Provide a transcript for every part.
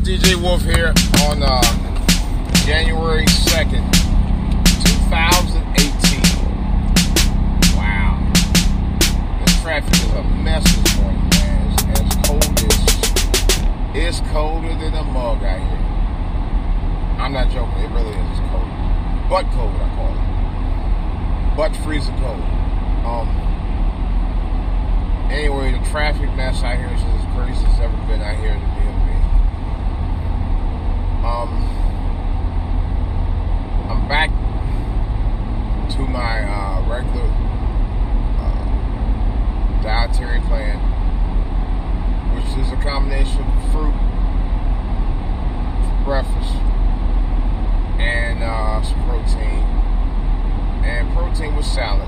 DJ Wolf here on uh, January 2nd, 2018. Wow. This traffic is a mess this morning, man. It's, it's cold as, it's colder than a mug out here. I'm not joking, it really is. It's cold. Butt cold, I call it. Butt freezing cold. Um, anyway, the traffic mess out here is as crazy as it's ever been out here in the DMV. Um, I'm back to my uh, regular uh, dietary plan, which is a combination of fruit for breakfast and uh, some protein, and protein with salad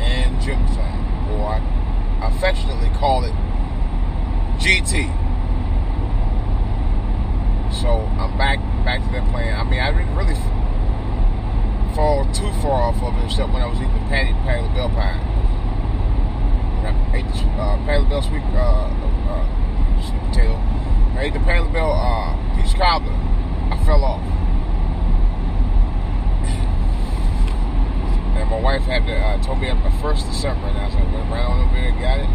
and gym time, or I affectionately call it GT. So I'm back back to that plan. I mean, I didn't really fall too far off of it, except when I was eating Patti Patti LaBelle pie. When I ate the uh, Patti LaBelle sweet uh, uh, sweet potato. I ate the Patti LaBelle uh, peach cobbler. I fell off. And my wife had to, uh, told me the first December, and I was like, went right on over there and got it.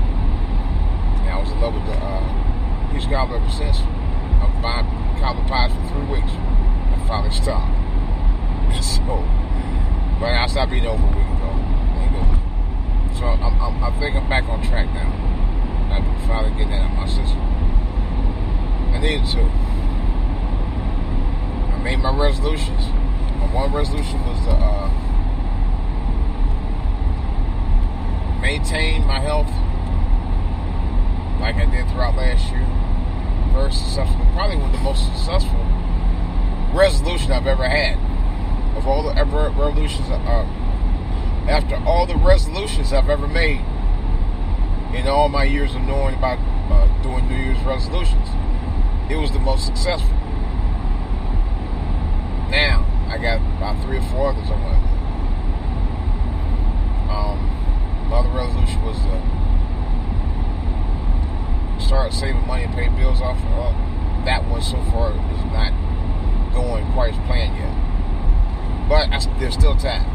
And I was in love with the uh, peach cobbler ever since. Buying cobbler pies for three weeks. I finally stopped. So, but I stopped eating over a week ago. So I'm, I'm, I think I'm back on track now. I'm finally getting that out of my system. I needed to. I made my resolutions. My one resolution was to uh, maintain my health like I did throughout last year. Very successful. Probably one of the most successful resolution I've ever had. Of all the ever revolutions, uh, after all the resolutions I've ever made in all my years of knowing about uh, doing New Year's resolutions, it was the most successful. Now I got about three or four others I want to do. Um, my other resolution was to start saving money and pay bills off. Uh, that one so far is not going quite as planned yet, but I, there's still time.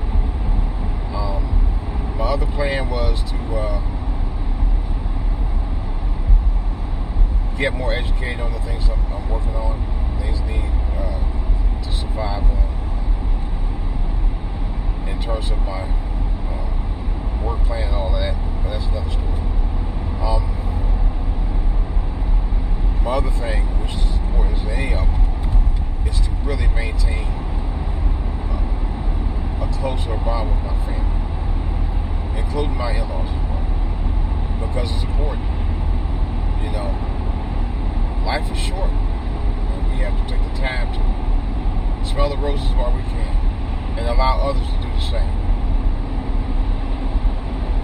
Um, my other plan was to uh, get more educated on the things I'm, I'm working on, things I need uh, to survive on in terms of my uh, work plan and all of that. But that's another story. Um, my other thing, which is important as any of them, is to really maintain uh, a closer bond with my family, including my in-laws as well, because it's important. You know, life is short, and we have to take the time to smell the roses while we can, and allow others to do the same.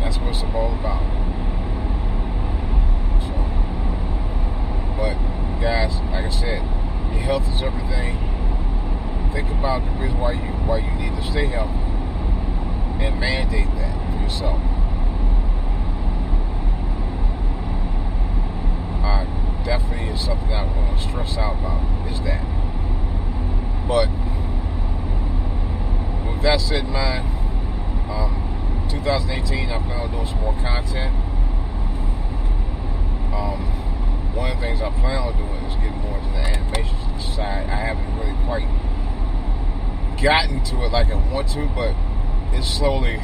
That's what it's all about. So, but guys, like I said, your health is everything. Think about the reason why you why you need to stay healthy, and mandate that for yourself. Definitely is something I want to stress out about is that. But with that said, in mind, um, 2018, I plan on doing some more content. Um, one of the things I plan on doing is getting more into the animation side. I haven't really quite gotten to it like I want to, but it's slowly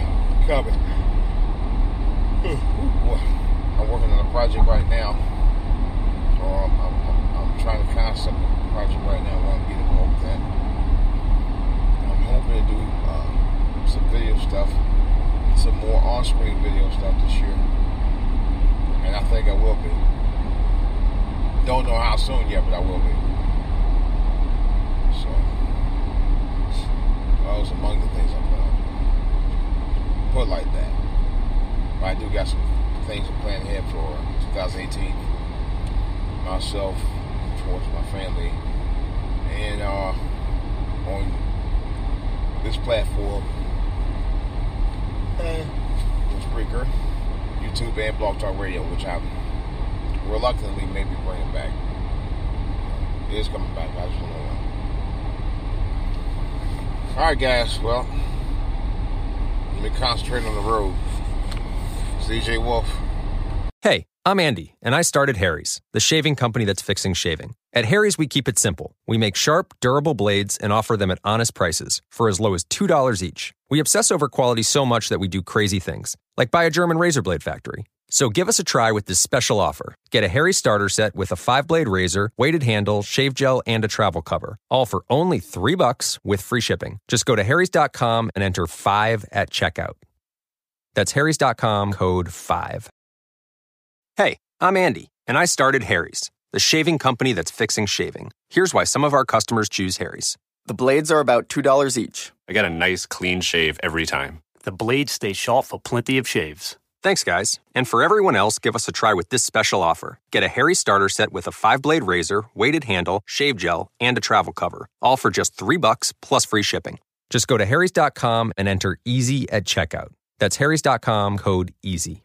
coming. I'm working on a project right now, or I'm, I'm, I'm trying to concept a project right now. I want to get involved with that. I'm hoping to do uh, some video stuff, some more on-screen video stuff this year, and I think I will be. Don't know how soon yet, but I will be. So, those among the things I'm gonna put like that. But I do got some things I'm planning ahead for 2018. Myself, towards my family, and uh, on this platform, and Spreaker, YouTube, and Blog Talk Radio, which I'm reluctantly maybe bringing back. It is coming back. I just don't know. All right, guys. Well, let me concentrate on the road. It's DJ Wolf. Hey, I'm Andy, and I started Harry's, the shaving company that's fixing shaving. At Harry's, we keep it simple. We make sharp, durable blades and offer them at honest prices for as low as $2 each. We obsess over quality so much that we do crazy things, like buy a German razor blade factory. So give us a try with this special offer. Get a Harry starter set with a five-blade razor, weighted handle, shave gel, and a travel cover. All for only three bucks with free shipping. Just go to harrys.com and enter 5 at checkout. That's harrys.com code 5. Hey, I'm Andy, and I started Harry's, the shaving company that's fixing shaving. Here's why some of our customers choose Harry's. The blades are about $2 each. I get a nice clean shave every time. The blades stay sharp for plenty of shaves. Thanks, guys. And for everyone else, give us a try with this special offer. Get a Harry starter set with a five blade razor, weighted handle, shave gel, and a travel cover. All for just three bucks plus free shipping. Just go to Harry's.com and enter EASY at checkout. That's Harry's.com code EASY.